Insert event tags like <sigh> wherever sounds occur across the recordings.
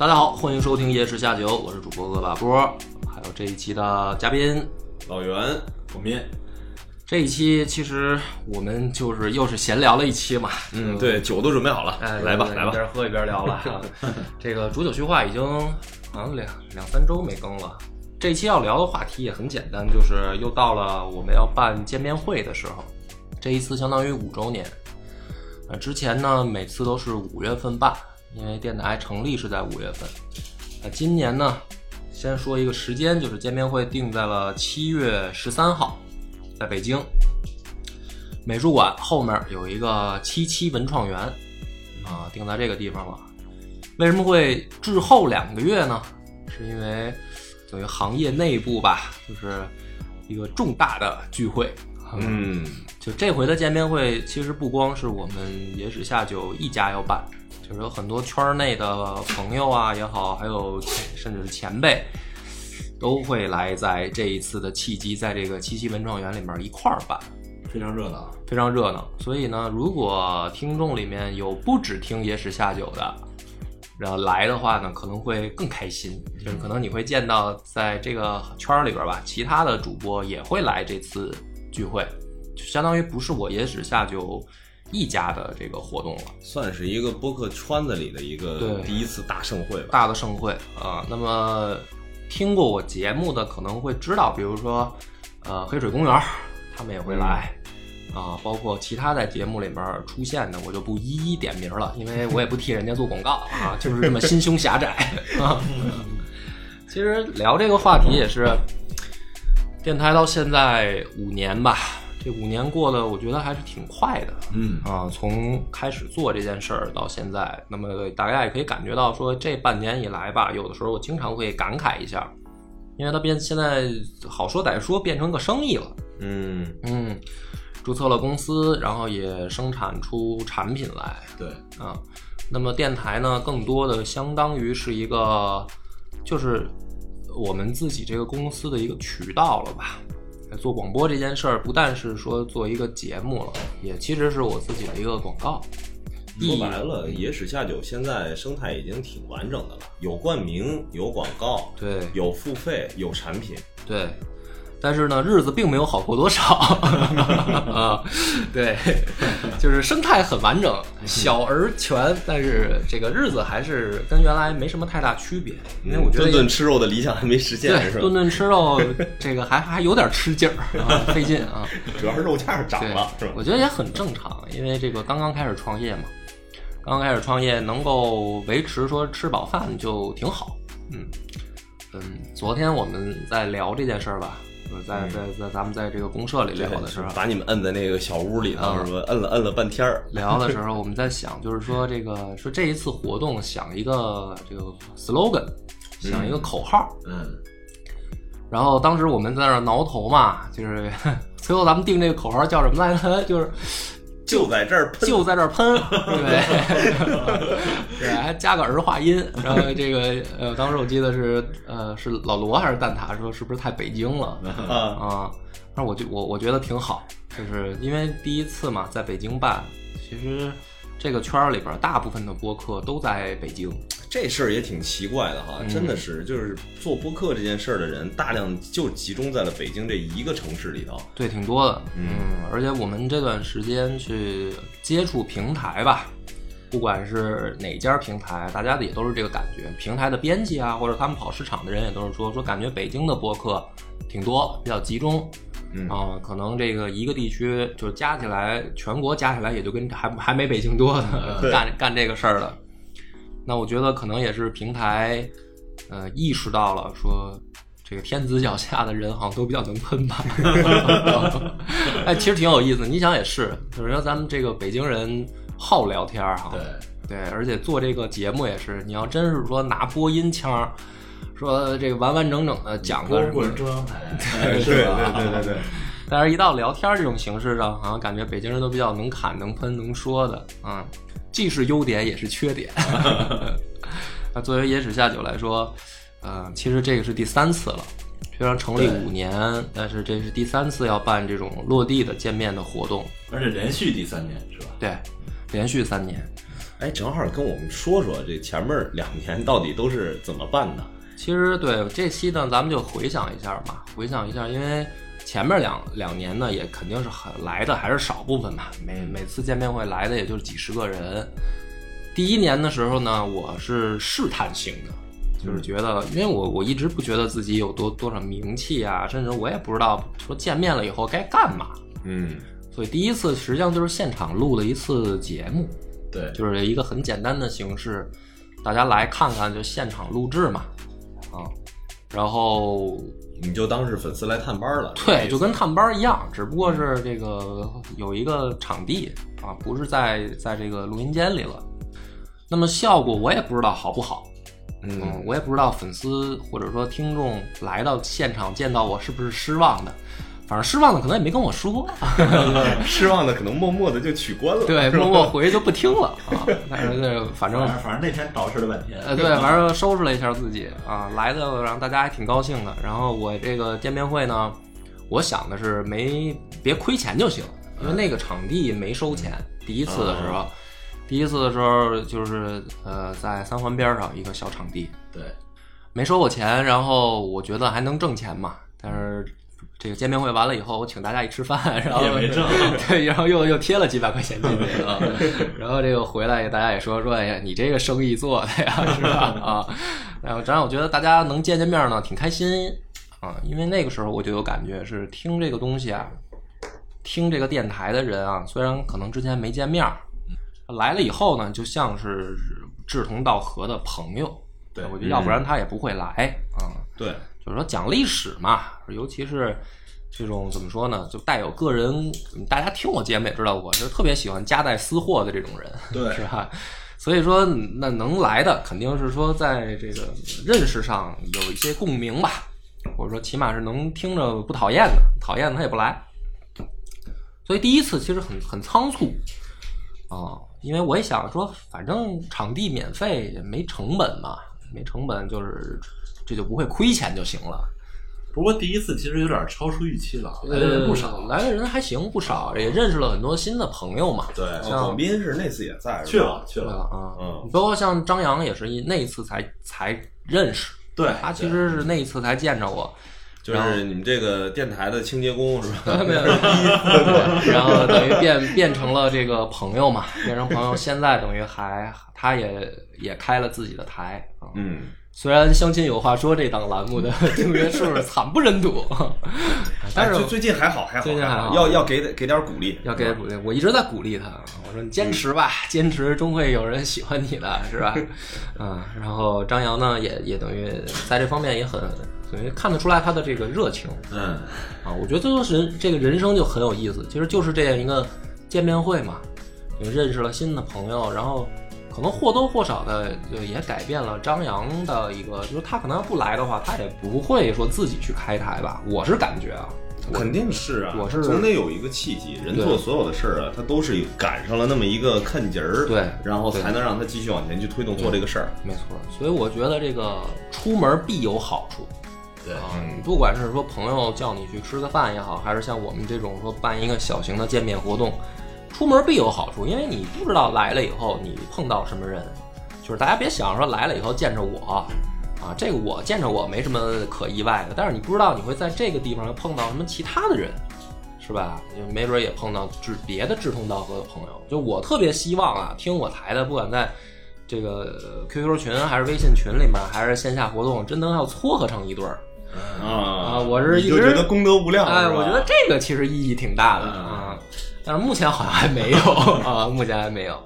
大家好，欢迎收听《夜市下酒》，我是主播恶把波，还有这一期的嘉宾老袁，我面。这一期其实我们就是又是闲聊了一期嘛，嗯，对，酒都准备好了，哎，来吧，来吧，一边喝一边聊吧。<laughs> 这个煮酒叙话已经好像两两三周没更了。这一期要聊的话题也很简单，就是又到了我们要办见面会的时候。这一次相当于五周年，呃，之前呢每次都是五月份办，因为电台成立是在五月份。那今年呢，先说一个时间，就是见面会定在了七月十三号，在北京美术馆后面有一个七七文创园，啊，定在这个地方了。为什么会滞后两个月呢？是因为等于行业内部吧，就是一个重大的聚会。嗯，就这回的见面会，其实不光是我们野史下酒一家要办，就是有很多圈内的朋友啊也好，还有甚至是前辈，都会来在这一次的契机，在这个七七文创园里面一块儿办，非常热闹，非常热闹。所以呢，如果听众里面有不只听野史下酒的，然后来的话呢，可能会更开心，就是可能你会见到在这个圈里边吧，其他的主播也会来这次。聚会，就相当于不是我野史下酒一家的这个活动了，算是一个播客圈子里的一个第一次大盛会吧。大的盛会啊，那么听过我节目的可能会知道，比如说呃黑水公园，他们也会来啊，包括其他在节目里面出现的，我就不一一点名了，因为我也不替人家做广告 <laughs> 啊，就是这么心胸狭窄啊。其实聊这个话题也是。电台到现在五年吧，这五年过得我觉得还是挺快的。嗯啊，从开始做这件事儿到现在，那么大家也可以感觉到，说这半年以来吧，有的时候我经常会感慨一下，因为它变现在好说歹说变成个生意了。嗯嗯，注册了公司，然后也生产出产品来。对啊，那么电台呢，更多的相当于是一个，就是。我们自己这个公司的一个渠道了吧？做广播这件事儿，不但是说做一个节目了，也其实是我自己的一个广告。说白了，野史下酒现在生态已经挺完整的了，有冠名，有广告，对，有付费，有产品，对。但是呢，日子并没有好过多少 <laughs> 啊。对，就是生态很完整，小而全，但是这个日子还是跟原来没什么太大区别。因为我觉得顿顿吃肉的理想还没实现，是吧？顿顿吃肉，这个还还有点吃劲儿，<laughs> 费劲啊。主要是肉价涨了，是吧？我觉得也很正常，因为这个刚刚开始创业嘛，刚刚开始创业能够维持说吃饱饭就挺好。嗯嗯，昨天我们在聊这件事儿吧。在在在咱们在这个公社里聊的时候，把你们摁在那个小屋里头，是吧？摁了摁了半天儿。聊的时 <laughs> 候，我们在想，就是说这个说这一次活动想一个这个 slogan，想一个口号。嗯。然后当时我们在那挠头嘛，就是 <laughs> 最后咱们定这个口号叫什么来着？<laughs> 就是。就在这儿喷，就在这儿喷，<laughs> 对，对，还加个儿化音。然后这个呃，当时我记得是呃，是老罗还是蛋挞说是不是太北京了啊？但是我就我我觉得挺好，就是因为第一次嘛，在北京办，其实这个圈儿里边大部分的播客都在北京。这事儿也挺奇怪的哈，真的是，就是做播客这件事儿的人，大量就集中在了北京这一个城市里头。对，挺多的。嗯，而且我们这段时间去接触平台吧，不管是哪家平台，大家的也都是这个感觉。平台的编辑啊，或者他们跑市场的人也都是说，说感觉北京的播客挺多，比较集中。嗯啊，可能这个一个地区就加起来，全国加起来也就跟还还没北京多呢，<laughs> 干干这个事儿的。那我觉得可能也是平台，呃，意识到了说，这个天子脚下的人好像都比较能喷吧。<laughs> 哎，其实挺有意思。你想也是，就是说咱们这个北京人好聊天儿哈。对对，而且做这个节目也是，你要真是说拿播音腔，说这个完完整整的讲个什么中央台，<laughs> 对对对对对。<laughs> 但是，一到聊天这种形式上，好像感觉北京人都比较能侃、能喷、能说的啊。既是优点也是缺点。<laughs> 那作为野史下酒来说，呃，其实这个是第三次了。虽然成立五年，但是这是第三次要办这种落地的见面的活动，而且连续第三年是吧？对，连续三年。哎，正好跟我们说说这前面两年到底都是怎么办的？其实对这期呢，咱们就回想一下吧，回想一下，因为前面两两年呢，也肯定是很来的还是少部分吧，每每次见面会来的也就是几十个人。第一年的时候呢，我是试探性的，就是觉得，因为我我一直不觉得自己有多多少名气啊，甚至我也不知道说见面了以后该干嘛，嗯，所以第一次实际上就是现场录了一次节目，对，就是一个很简单的形式，大家来看看就现场录制嘛，啊，然后你就当是粉丝来探班了。对，就跟探班一样，只不过是这个有一个场地啊，不是在在这个录音间里了。那么效果我也不知道好不好，嗯，嗯，我也不知道粉丝或者说听众来到现场见到我是不是失望的，反正失望的可能也没跟我说 <laughs> <laughs> 失望的可能默默的就取关了。对，默默回去就不听了啊。<laughs> 但是这反正反正反正那天捯饬了半天。呃，对，反正收拾了一下自己啊，来的让大家还挺高兴的。然后我这个见面会呢，我想的是没别亏钱就行，因为那个场地没收钱。第一次的时候，第一次的时候就是呃在三环边上一个小场地，对，没收过钱，然后我觉得还能挣钱嘛。但是这个见面会完了以后，我请大家一吃饭，然后也没挣 <laughs> 对，然后又又贴了几百块钱进去啊。<laughs> 然后这个回来大家也说说，哎呀，你这个生意做的呀，是吧？啊，然后当然我觉得大家能见见面呢，挺开心啊，因为那个时候我就有感觉是听这个东西啊，听这个电台的人啊，虽然可能之前没见面，来了以后呢，就像是志同道合的朋友。对我觉得要不然他也不会来啊。对，就是说讲历史嘛，尤其是这种怎么说呢，就带有个人，大家听我节目也知道，我是特别喜欢夹带私货的这种人，对是吧？所以说，那能来的肯定是说在这个认识上有一些共鸣吧，或者说起码是能听着不讨厌的，讨厌的他也不来。所以第一次其实很很仓促啊、因为我也想说，反正场地免费，也没成本嘛，没成本就是这就不会亏钱就行了。不过第一次其实有点超出预期了，来的人不少呃，来的人还行，不少，也认识了很多新的朋友嘛。对，像广斌是那次也在，去了去了，啊，嗯包括像张扬也是一那一次才才认识，对，他其实是那一次才见着我，就是你们这个电台的清洁工是吧？<laughs> 没有，对然后等于变变成了这个朋友嘛，变成朋友，现在等于还他也也开了自己的台啊。嗯，虽然相亲有话说这档栏目的 <laughs> 订阅数是惨不忍睹，但是哎最最近还好，还好，最近还好要要给给点鼓励，要给点鼓励，我一直在鼓励他。我说你坚持吧，坚持终会有人喜欢你的，是吧？<laughs> 嗯，然后张扬呢，也也等于在这方面也很等于看得出来他的这个热情嗯，啊。我觉得这就是这个人生就很有意思，其实就是这样一个见面会嘛，就认识了新的朋友，然后可能或多或少的就也改变了张扬的一个，就是他可能要不来的话，他也不会说自己去开台吧。我是感觉啊，肯定是啊，我是总得有一个契机。人做所有的事儿啊，他都是赶上了那么一个坎节儿，对然后才能让他继续往前去推动做这个事儿。没错，所以我觉得这个出门必有好处对啊！不管是说朋友叫你去吃个饭也好，还是像我们这种说办一个小型的见面活动，出门必有好处，因为你不知道来了以后你碰到什么人，就是大家别想说来了以后见着我。啊，这个我见着我没什么可意外的，但是你不知道你会在这个地方又碰到什么其他的人，是吧？就没准也碰到志别的志同道合的朋友。就我特别希望啊，听我台的，不管在这个呃 QQ 群还是微信群里面，还是线下活动，真能要撮合成一对儿。啊我是一直觉得功德无量，哎，是我觉得这个其实意义挺大的嗯啊，但是目前好像还没有啊，目前还没有。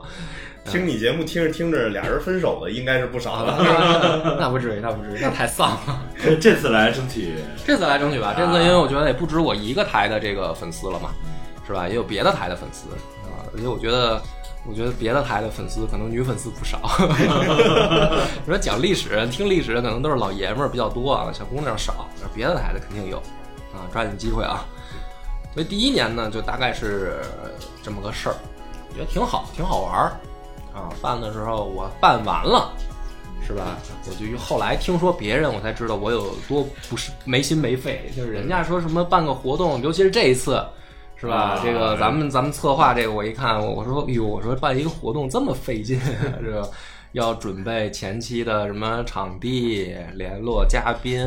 听你节目听着听着，俩人分手的应该是不少的。<laughs> 那不至于，那不至于，那太丧了。这次来争取 <laughs> 这次来争取吧，这次因为我觉得也不止我一个台的这个粉丝了嘛，是吧？也有别的台的粉丝啊，而且我觉得，我觉得别的台的粉丝可能女粉丝不少。<laughs> 你说讲历史、听历史的可能都是老爷们儿比较多啊，小姑娘少，别的台的肯定有啊，抓紧机会啊！所以第一年呢，就大概是这么个事儿，我觉得挺好，挺好玩儿啊。办的时候我办完了。是吧？我就后来听说别人，我才知道我有多不是没心没肺。就是人家说什么办个活动，尤其是这一次，是是吧？啊这个咱们咱们策划这个，我一看，我我说，哎呦，我说办一个活动这么费劲，<laughs> 这个要准备前期的什么场地、联络嘉宾、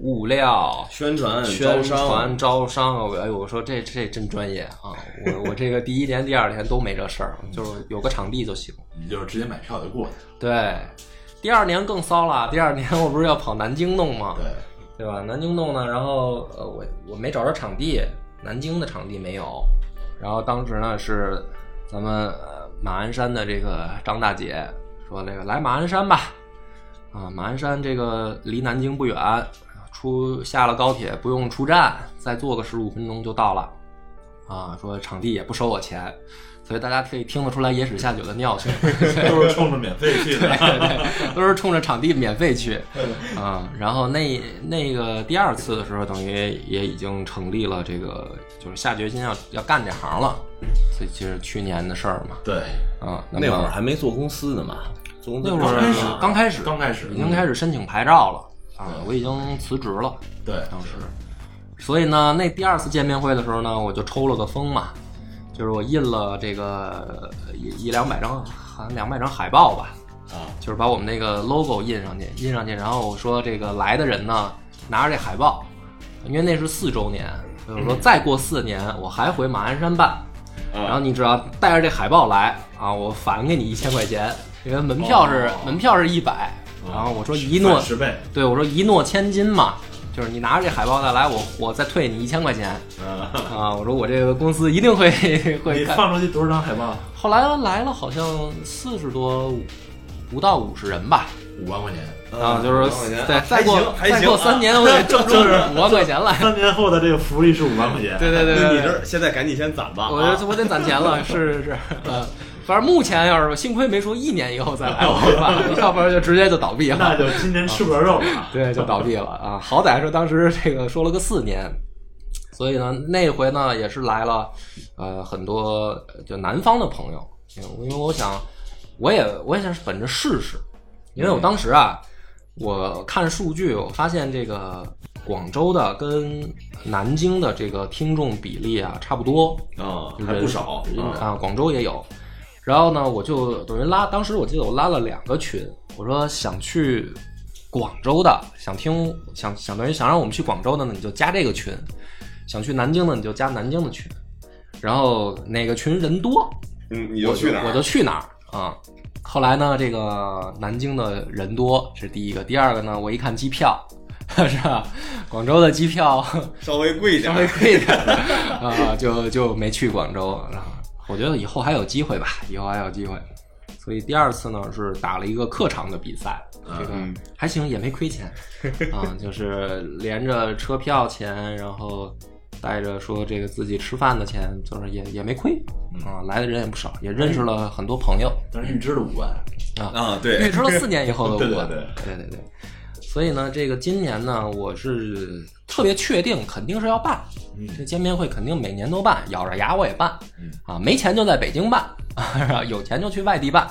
物料、宣传、宣传、招商，我哎呦，我说这这真专业啊！我我这个第一年、第二年都没这事儿，就是有个场地就行。你就是直接买票就过去。对，第二年更骚了，第二年我不是要跑南京弄吗？对，对吧？南京弄呢，然后呃，我我没找着场地，南京的场地没有。然后当时呢是咱们呃马鞍山的这个张大姐说那个来马鞍山吧，啊，马鞍山这个离南京不远，出下了高铁不用出站，再坐个十五分钟就到了，啊，说场地也不收我钱，所以大家可以听得出来野史下酒的尿性。<laughs> 都是冲着免费去的。<laughs> 对，都是冲着场地免费去，嗯、然后那那个第二次的时候，等于也已经成立了这个，就是下决心要要干这行了，所以就是去年的事儿嘛，对，啊、那那会儿还没做公司呢嘛，做公司那会儿刚开始刚开始。刚开始。已经开始申请牌照了。啊，我已经辞职了，对，当时，所以呢，那第二次见面会的时候呢，我就抽了个风嘛，就是我印了这个一一两百张，好像两百张海报吧，啊，就是把我们那个 logo 印上去，印上去，然后我说这个来的人呢，拿着这海报，因为那是四周年，所以我说再过四年我还回马鞍山办，啊。然后你只要带着这海报来啊，我返给你一千块钱，因为门票是、哦。门票是一百，然后我说一诺十倍。对我说一诺千金嘛，就是你拿着这海报再来，我我再退你一千块钱啊，啊！我说我这个公司一定会会你干。放出去多少张海报？后来来了好像四十多，不到五十人吧，五万块钱。啊，就是五万块钱对，啊再过还行还行再过三年我得挣出 <laughs> 就是五万块钱了。三年后的这个福利是五万块钱。对对对对，那你这现在赶紧先攒吧，我啊这我得攒钱了，是是是，呃，<laughs> 反正目前要是幸亏没说一年以后再来 <laughs> 我吧，要不然就直接就倒闭了。那就今年吃不着肉了啊。<laughs> 对，就倒闭了啊！好歹是当时这个说了个四年，所以呢，那回呢也是来了，呃，很多呃就南方的朋友，因为我想，我也我也想本着试试，因为我当时啊，我看数据，我发现这个广州的跟南京的这个听众比例啊差不多，啊，就是还不少啊，啊，广州也有。然后呢，我就等于拉，当时我记得我拉了两个群，我说想去广州的，想听，想想等于想让我们去广州的呢，你就加这个群；想去南京的，你就加南京的群。然后哪个群人多，嗯，你就去哪儿？我就去哪儿啊。后来呢，这个南京的人多是第一个，第二个呢，我一看机票，<laughs> 是吧？广州的机票稍微贵一点稍，微贵一点的 <laughs> 啊，就就没去广州。然后我觉得以后还有机会吧，以后还有机会。所以第二次呢是打了一个客场的比赛，这个嗯还行，也没亏钱 <laughs> 啊，就是连着车票钱，然后带着说这个自己吃饭的钱，就是也也没亏啊，来的人也不少，也认识了很多朋友。但是预支了五万，啊，啊对，预支了四年以后的 <laughs> 对对我，对对对对。所以呢，这个今年呢，我是特别确定，肯定是要办。嗯这见面会肯定每年都办，咬着牙我也办。嗯啊，没钱就在北京办，啊，有钱就去外地办，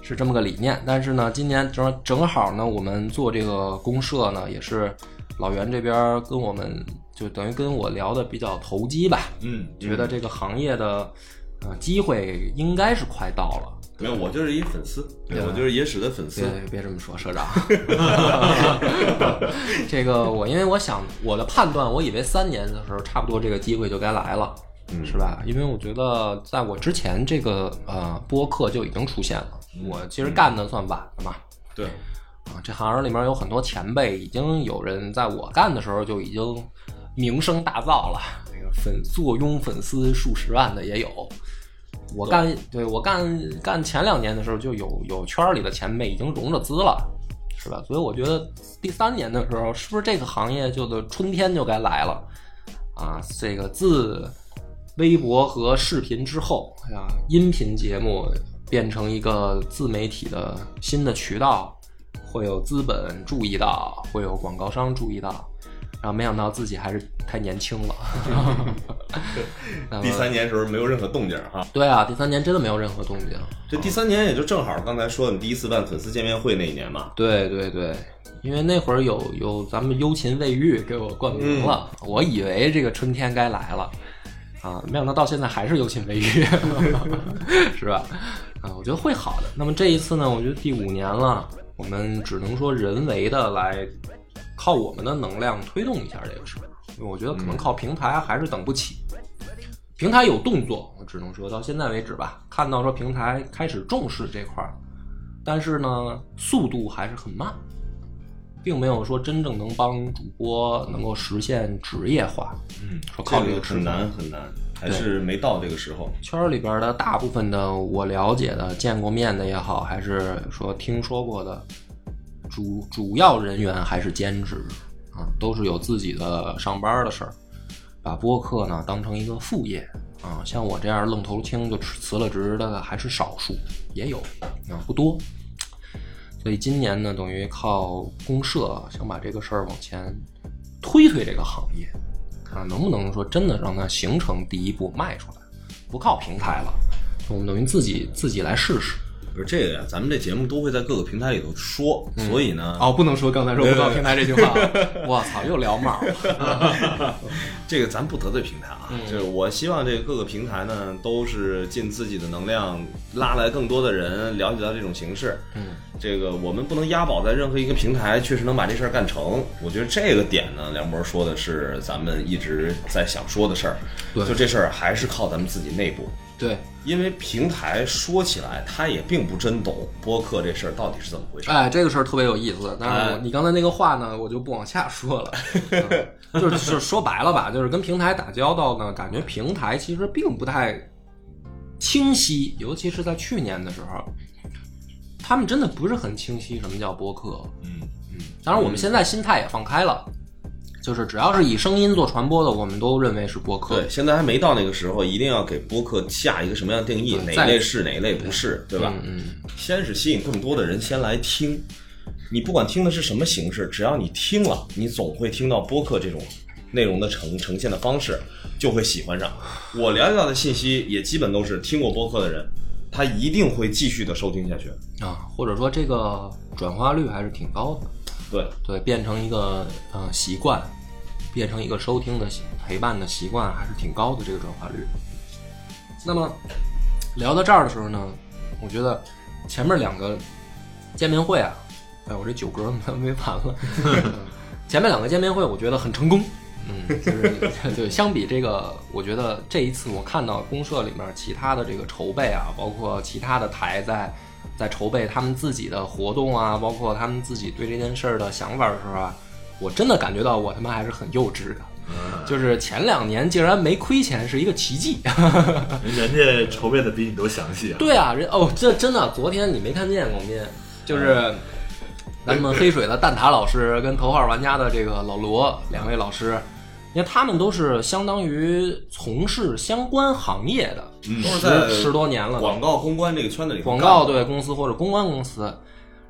是这么个理念。但是呢，今年正正好呢，我们做这个公社呢，也是老袁这边跟我们就等于跟我聊的比较投机吧，嗯，觉得这个行业的呃机会应该是快到了。没有，我就是一粉丝，对对我就是野史的粉丝别别这么说，社长。<laughs> 这个我因为我想我的判断，我以为三年的时候差不多这个机会就该来了，嗯是吧？因为我觉得在我之前这个呃播客就已经出现了，我其实干的算晚的嘛。对，啊，这行业里面有很多前辈，已经有人在我干的时候就已经名声大噪了，那个粉坐拥粉丝数十万的也有。我干对我干干前两年的时候，就有有圈儿里的前辈已经融着资了，是吧？所以我觉得第三年的时候，是不是这个行业就的春天就该来了啊？这个自微博和视频之后，哎呀，音频节目变成一个自媒体的新的渠道，会有资本注意到，会有广告商注意到，然后没想到自己还是太年轻了。<laughs> 第三年时候没有任何动静哈。对啊，第三年真的没有任何动静。这第三年也就正好刚才说你第一次办粉丝见面会那一年嘛，对对对，因为那会儿有有咱们幽禽未育给我冠名了，我以为这个春天该来了啊，没想到到现在还是有侵违约，是吧？啊，我觉得会好的。那么这一次呢，我觉得第五年了，我们只能说人为的来靠我们的能量推动一下这个事儿，因为我觉得可能靠平台还是等不起。平台有动作，我只能说到现在为止吧，看到说平台开始重视这块儿，但是呢，速度还是很慢，并没有说真正能帮主播能够实现职业化。嗯，说靠这个这个很难很难，还是没到这个时候。圈儿里边的大部分的我了解的、见过面的也好，还是说听说过的，主主要人员还是兼职啊，都是有自己的上班的事儿，把播客呢当成一个副业啊。像我这样愣头青就辞了职的还是少数，也有啊，不多。所以今年呢，等于靠公社想把这个事儿往前推推这个行业看，能不能说真的让它形成第一步迈出来？不靠平台了，我们等于自己自己来试试。不是这个呀，咱们这节目都会在各个平台里头说，所以呢，哦，不能说刚才说不到平台这句话，我 <laughs> 操，又聊帽了。<laughs> 这个咱不得罪平台啊，就是我希望这个各个平台呢，都是尽自己的能量，拉来更多的人了解到这种形式。嗯，这个我们不能押宝在任何一个平台，确实能把这事儿干成。我觉得这个点呢，梁博说的是咱们一直在想说的事儿。就这事儿还是靠咱们自己内部，对，因为平台说起来，他也并不真懂播客这事儿到底是怎么回事。哎，这个事儿特别有意思。但是你刚才那个话呢，我就不往下说了。<laughs> 嗯就是就是说白了吧，<laughs> 就是跟平台打交道呢，感觉平台其实并不太清晰，尤其是在去年的时候，他们真的不是很清晰什么叫播客。嗯嗯，当然我们现在心态也放开了，就是只要是以声音做传播的，我们都认为是播客。对，现在还没到那个时候，一定要给播客下一个什么样的定义，哪一类是哪一类不是，对吧？嗯，先是吸引更多的人先来听，你不管听的是什么形式，只要你听了，你总会听到播客这种内容的呈呈现的方式，就会喜欢上。我了解到的信息也基本都是听过播客的人，他一定会继续的收听下去。啊，或者说这个转化率还是挺高的。对，对，变成一个呃习惯，变成一个收听的陪伴的习惯，还是挺高的这个转化率。那么聊到这儿的时候呢，我觉得前面两个见面会啊，哎，我这酒嗝没完了。<laughs> 前面两个见面会，我觉得很成功。嗯，就是 <laughs> 对，相比这个，我觉得这一次我看到公社里面其他的这个筹备啊，包括其他的台在在筹备他们自己的活动啊，包括他们自己对这件事儿的想法的时候啊，我真的感觉到我他妈还是很幼稚的。<laughs> 就是前两年竟然没亏钱，是一个奇迹。<laughs> 人家筹备的比你都详细啊。对啊，人哦，这真的，昨天你没看见广斌，就是咱们黑水的蛋挞老师跟头号玩家的这个老罗两位老师，因为他们都是相当于从事相关行业的，都是在十十多年了，广告公关这个圈子里头广告对公司或者公关公司。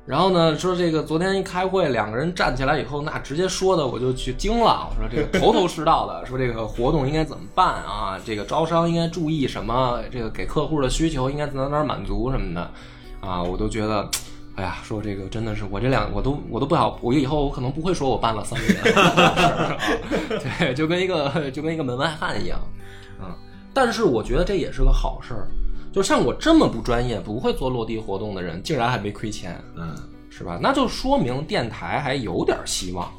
然后呢，说这个昨天一开会，两个人站起来以后，那直接说的我就去惊了。我说这个头头是道的，说这个活动应该怎么办啊？这个招商应该注意什么？这个给客户的需求应该在哪哪满足什么的啊？我都觉得，哎呀，说这个真的是我这两我都我都不好，我以后我可能不会说我办了三年，<laughs> 对，就跟一个就跟一个门外汉一样啊。但是我觉得这也是个好事儿，就像我这么不专业、不会做落地活动的人，竟然还没亏钱，嗯，是吧？那就说明电台还有点希望，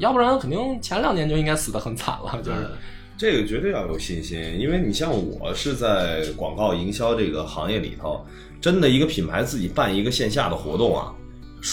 要不然肯定前两年就应该死得很惨了。就是，这个绝对要有信心，因为你像我是在广告营销这个行业里头，真的一个品牌自己办一个线下的活动啊，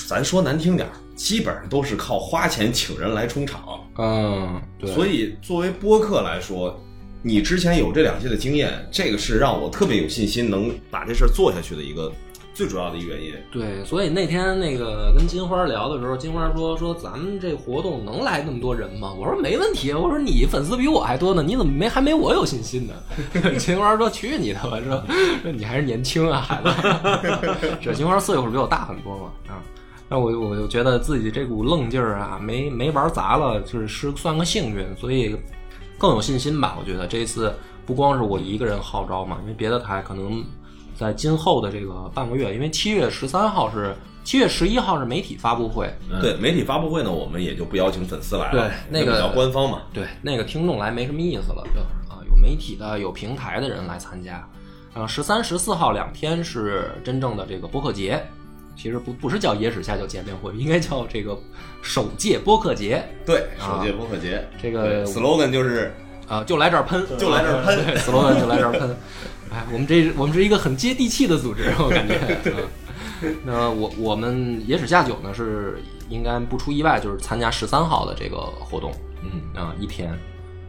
咱说难听点儿，基本上都是靠花钱请人来充场。嗯，对，所以作为播客来说，你之前有这两届的经验，这个是让我特别有信心能把这事儿做下去的一个最主要的一个原因。对，所以那天那个跟金花聊的时候，金花说说咱们这活动能来那么多人吗？我说没问题，我说你粉丝比我还多呢，你怎么没还没我有信心呢？<laughs> 金花说去你的吧，说说你还是年轻啊，孩子。<laughs> <laughs> 这金花岁数比我大很多嘛啊。那我我就觉得自己这股愣劲儿啊，没没玩砸了，就是是算个幸运，所以更有信心吧。我觉得这次不光是我一个人号召嘛，因为别的台可能在今后的这个半个月，因为七月十三号是七月十一号是媒体发布会，对媒体发布会呢，我们也就不邀请粉丝来了，对那个比较官方嘛。对那个听众来没什么意思了，就啊有媒媒体的、有平台的人来参加。啊，十三、十四号两天是真正的这个播客节，其实不不是叫野史下酒见面会，应该叫这个首届播客节。对，啊首届播客节，这个 slogan 就是啊，就来这儿喷，就来这儿喷对，slogan 就来这儿喷。哎，我们这我们是一个很接地气的组织，我感觉。<laughs> 嗯、那我我们野史下酒呢是应该不出意外就是参加十三号的这个活动，嗯啊一天，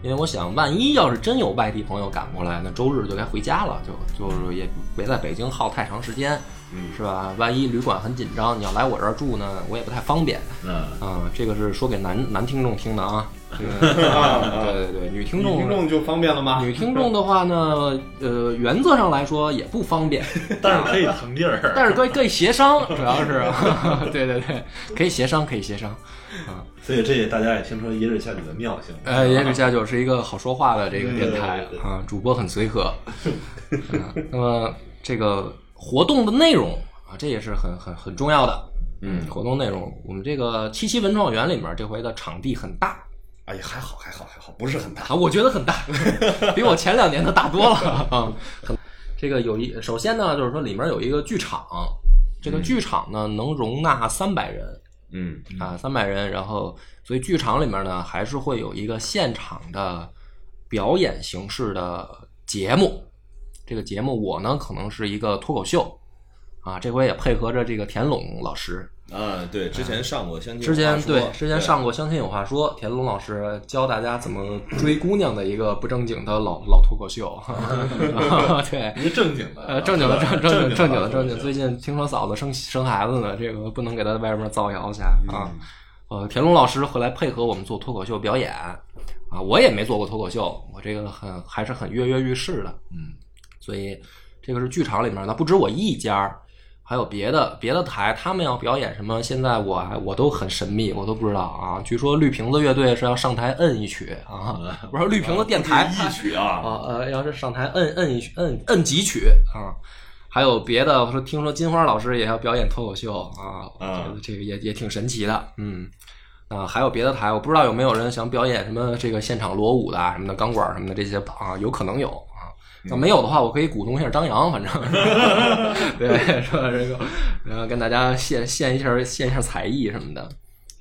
因为我想万一要是真有外地朋友赶过来，那周日就该回家了，就就是也别在北京耗太长时间，嗯是吧？万一旅馆很紧张，你要来我这儿住呢，我也不太方便。嗯，啊，这个是说给男男听众听的啊。这个 <laughs> 啊对对对，女听众听众就方便了吗？女听众的话呢，呃，原则上来说也不方便，<laughs> 但是可以腾地儿。<laughs> 但是可以可以协商，主要是，对对对，可以协商，可以协商。啊，所以这也大家也听出野史下酒的妙性。呃，野史下酒是一个好说话的这个电台啊，主播很随和。啊，那么这个活动的内容啊，这也是很很很重要的。嗯活动内容，我们这个七七文创园里面这回的场地很大，哎呀，还好还好还好，不是很大。啊，我觉得很大，<laughs> 比我前两年的大多了 <laughs> 啊。很，这个有一，首先呢，就是说里面有一个剧场，这个剧场呢能容纳三百人嗯啊，三百人，然后所以剧场里面呢还是会有一个现场的表演形式的节目。这个节目我呢可能是一个脱口秀啊，这回也配合着这个田龙老师，啊，对，之前上过相亲之前有话说对之前上过《相亲有话说》，田龙老师教大家怎么追姑娘的一个不正经的老老脱口秀。<laughs> <laughs> 对，一个正经的，呃，正经的正正经正经的正经。最近听说嫂子生生孩子呢，这个不能给她在外面造谣去啊。呃，田龙老师会来配合我们做脱口秀表演啊，我也没做过脱口秀，我这个很还是很跃跃欲试的。嗯，所以这个是剧场里面的，不止我一家儿。还有别的别的台，他们要表演什么？现在我还我都很神秘，我都不知道啊。据说绿瓶子乐队是要上台摁一曲啊，<laughs> 我说绿瓶子电台一曲啊，啊呃，要是上台摁摁一曲摁摁几曲啊。还有别的，我说听说金花老师也要表演脱口秀啊，啊这个这个也也挺神奇的，嗯。啊，还有别的台，我不知道有没有人想表演什么这个现场锣舞的啊什么的钢管什么的这些啊，有可能有啊。那没有的话，我可以鼓动一下张扬，反正 <laughs> 对，是吧？这个，然后跟大家献献一下献一下才艺什么的。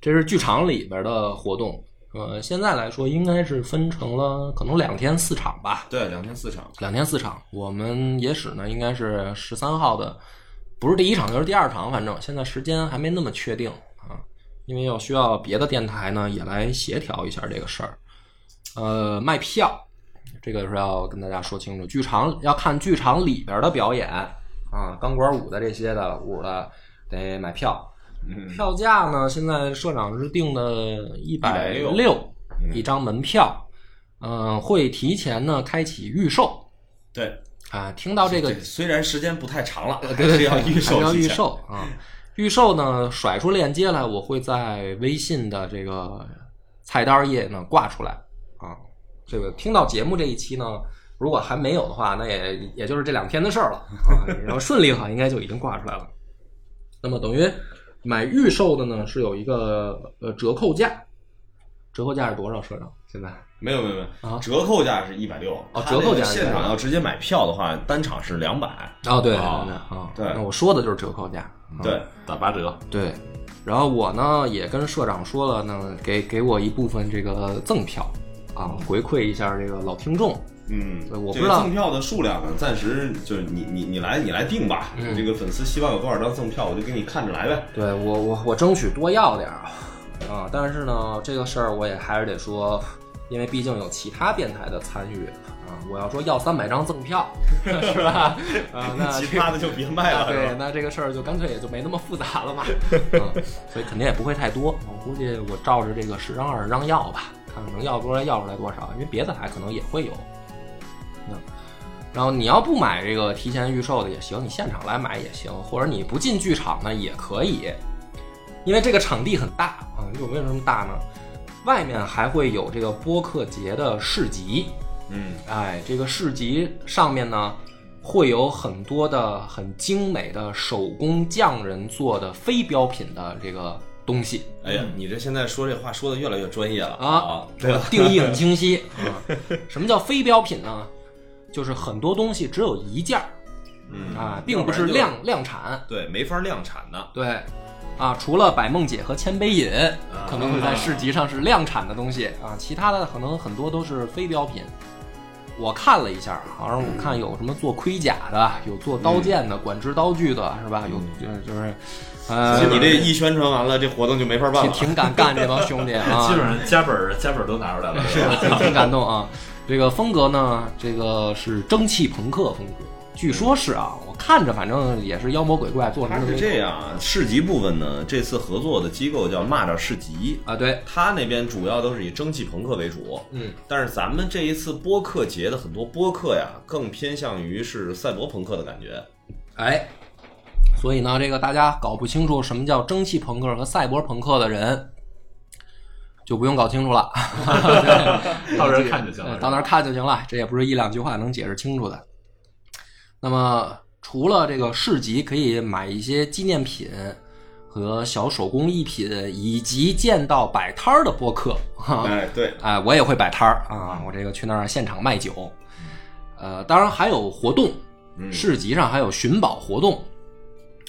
这是剧场里边的活动，呃，现在来说应该是分成了可能两天四场吧，对，两天四场。两天四场。我们野史呢应该是十三号的，不是第一场就是第二场，反正现在时间还没那么确定啊，因为要需要别的电台呢也来协调一下这个事儿。呃，卖票，这个是要跟大家说清楚，剧场要看剧场里边的表演啊，钢管舞的这些的舞的得买票。嗯票价呢，现在社长是定的一百160六嗯一张门票，嗯、会提前呢开启预售对，啊。听到这个，虽然时间不太长了，呃对要预售要预售啊。预售呢，甩出链接来，我会在微信的这个菜单页呢挂出来啊。这个听到节目这一期呢，如果还没有的话，那也也就是这两天的事儿了啊。<laughs> 然后顺利的话，应该就已经挂出来了。那么等于买预售的呢，是有一个呃折扣价，折扣价是多少？社长现在没有没有没有，啊折扣价是一百六，哦他那个折扣价现场要直接买票的话，单场是两百。哦，对对啊对啊，对那我说的就是折扣价，啊对，打八折，对，然后我呢也跟社长说了呢，给给我一部分这个赠票啊，回馈一下这个老听众。嗯，我不知道赠票的数量呢，暂时就是你你你来你来定吧。嗯这个粉丝希望有多少张赠票，我就给你看着来呗。对我我我争取多要点儿啊啊！但是呢，这个事儿我也还是得说，因为毕竟有其他电台的参与啊，我要说要三百张赠票 <laughs> 是吧？啊，那其他的就别卖了，<laughs> 对？那这个事儿就干脆也就没那么复杂了嘛，嗯，<laughs> 所以肯定也不会太多。我估计我照着这个十张二十张要吧，能要多少要出来多少，因为别的台可能也会有。嗯，然后你要不买这个提前预售的也行，你现场来买也行，或者你不进剧场呢也可以，因为这个场地很大啊。有为什么大呢？外面还会有这个播客节的市集，嗯，哎，这个市集上面呢，会有很多的很精美的手工匠人做的非标品的这个东西哎呀，你这现在说这话说的越来越专业了啊，对吧？<laughs> 定义很清晰 <laughs> 啊。什么叫非标品呢？就是很多东西只有一件儿嗯啊，并不是量量产。对，没法量产的。对，啊，除了百梦姐和千杯饮可能会在市集上是量产的东西啊，其他的可能很多都是非标品。我看了一下，好像我看有什么做盔甲的，有做刀剑的、管制刀具的，是吧？有就是就是，呃，你这一宣传完了，这活动就没法办了。挺挺敢干这帮兄弟啊，<laughs> 基本上加本儿加本儿都拿出来了，是吧？挺挺感动啊。这个风格呢，这个是蒸汽朋克风格，据说是啊，我看着反正也是妖魔鬼怪做成它是这样啊，市集部分呢，这次合作的机构叫蚂蚱市集，啊，对，他那边主要都是以蒸汽朋克为主。嗯，但是咱们这一次播客节的很多播客呀，更偏向于是赛博朋克的感觉。哎，所以呢，这个大家搞不清楚什么叫蒸汽朋克和赛博朋克的人，就不用搞清楚了，对 <laughs> 到那儿看就行了 <laughs> 到那儿看就行了，这也不是一两句话能解释清楚的。那么，除了这个市集可以买一些纪念品和小手工艺品，以及见到摆摊儿的播客，哈、哎，对，哎，我也会摆摊儿啊，我这个去那儿现场卖酒，呃，当然还有活动，嗯。市集上还有寻宝活动。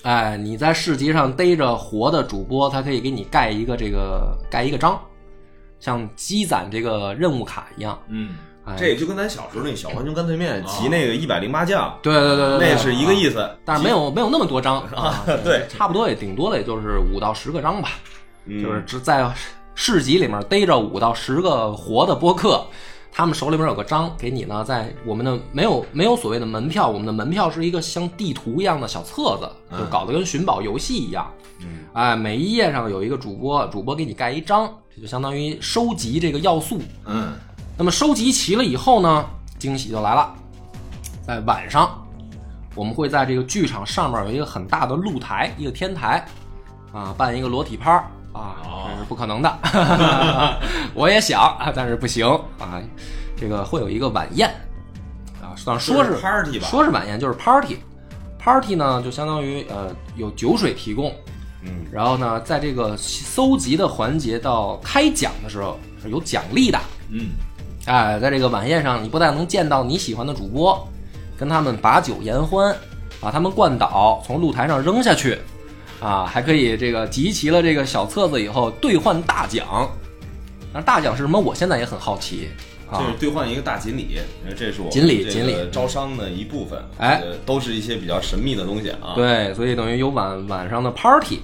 哎，你在市集上逮着活的主播，他可以给你盖一个这个盖一个章，像积攒这个任务卡一样。嗯，哎，这就跟咱小时候那小浣熊干脆面集那个一百零八将，对对对那是一个意思，思。但是没有没有那么多章 <laughs> 啊，对，差不多也顶多了也就是五到十个章吧。嗯就是只在市集里面逮着五到十个活的播客，他们手里边有个章，给你呢，在我们的没有没有所谓的门票，我们的门票是一个像地图一样的小册子，就搞得跟寻宝游戏一样。嗯，哎，每一页上有一个主播，主播给你盖一章，这就相当于收集这个要素。嗯，那么收集齐了以后呢，惊喜就来了，在晚上，我们会在这个剧场上面有一个很大的露台，一个天台，啊，办一个裸体趴儿啊，哦。这是不可能的 <laughs> <laughs> 我也想啊，但是不行啊，这个会有一个晚宴啊，算说是是 party 吧说是晚宴就是 party。party 呢，就相当于呃有酒水提供，嗯，然后呢，在这个搜集的环节到开奖的时候是有奖励的，嗯，哎，在这个晚宴上，你不但能见到你喜欢的主播，跟他们把酒言欢，把他们灌倒，从露台上扔下去，啊，还可以这个集齐了这个小册子以后兑换大奖。那大奖是什么？我现在也很好奇啊这是。兑换一个大锦鲤，这是我们锦鲤这个锦鲤招商的一部分。哎都是一些比较神秘的东西啊。，对，所以等于有晚晚上的 party，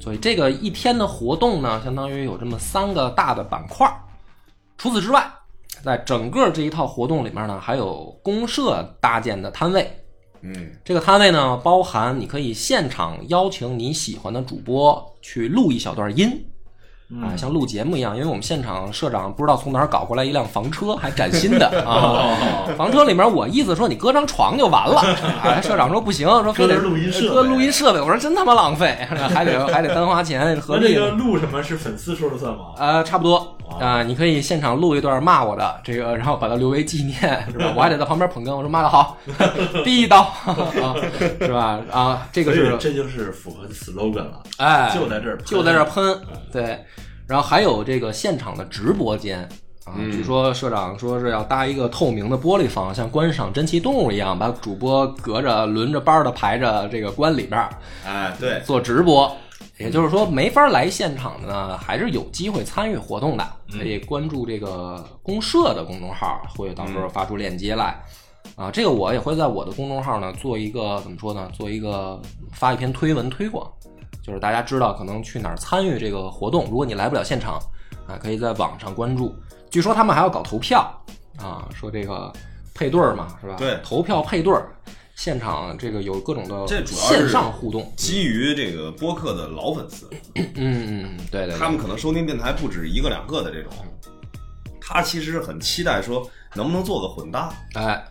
所以这个一天的活动呢，相当于有这么三个大的板块儿。除此之外，在整个这一套活动里面呢，还有公社搭建的摊位。嗯，这个摊位呢，包含你可以现场邀请你喜欢的主播去录一小段音，啊，像录节目一样。因为我们现场社长不知道从哪儿搞过来一辆房车，还崭新的 <laughs> 啊。房车里面我意思说你搁张床就完了，啊，社长说不行，说非得录音设备搁录音设备。我说真他妈浪费，还得还得单花钱，何必呢那这个？录什么是粉丝说了算吗？呃，差不多啊、你可以现场录一段骂我的这个，然后把它留为纪念，是吧？我还得在旁边捧哏，我说骂的好，<laughs> 第一刀啊，是吧？啊，这个是这就是符合 slogan 了，哎，就在这儿就在这儿喷，对。然后还有这个现场的直播间啊，嗯据说社长说是要搭一个透明的玻璃房，像观赏珍奇动物一样，把主播隔着轮着班儿的排着这个关里边儿哎，对，做直播。也就是说，没法来现场的呢，还是有机会参与活动的。可以关注这个公社的公众号，会到时候发出链接来。啊，这个我也会在我的公众号呢做一个怎么说呢？做一个发一篇推文推广，就是大家知道可能去哪儿参与这个活动。如果你来不了现场，啊，可以在网上关注。据说他们还要搞投票啊，说这个配对儿嘛，是吧？对投票配对儿，现场这个有各种的这主要线上互动。基于这个播客的老粉丝，嗯嗯，嗯，对对对，他们可能收听电台不止一个两个的这种，他其实很期待说能不能做个混搭。哎，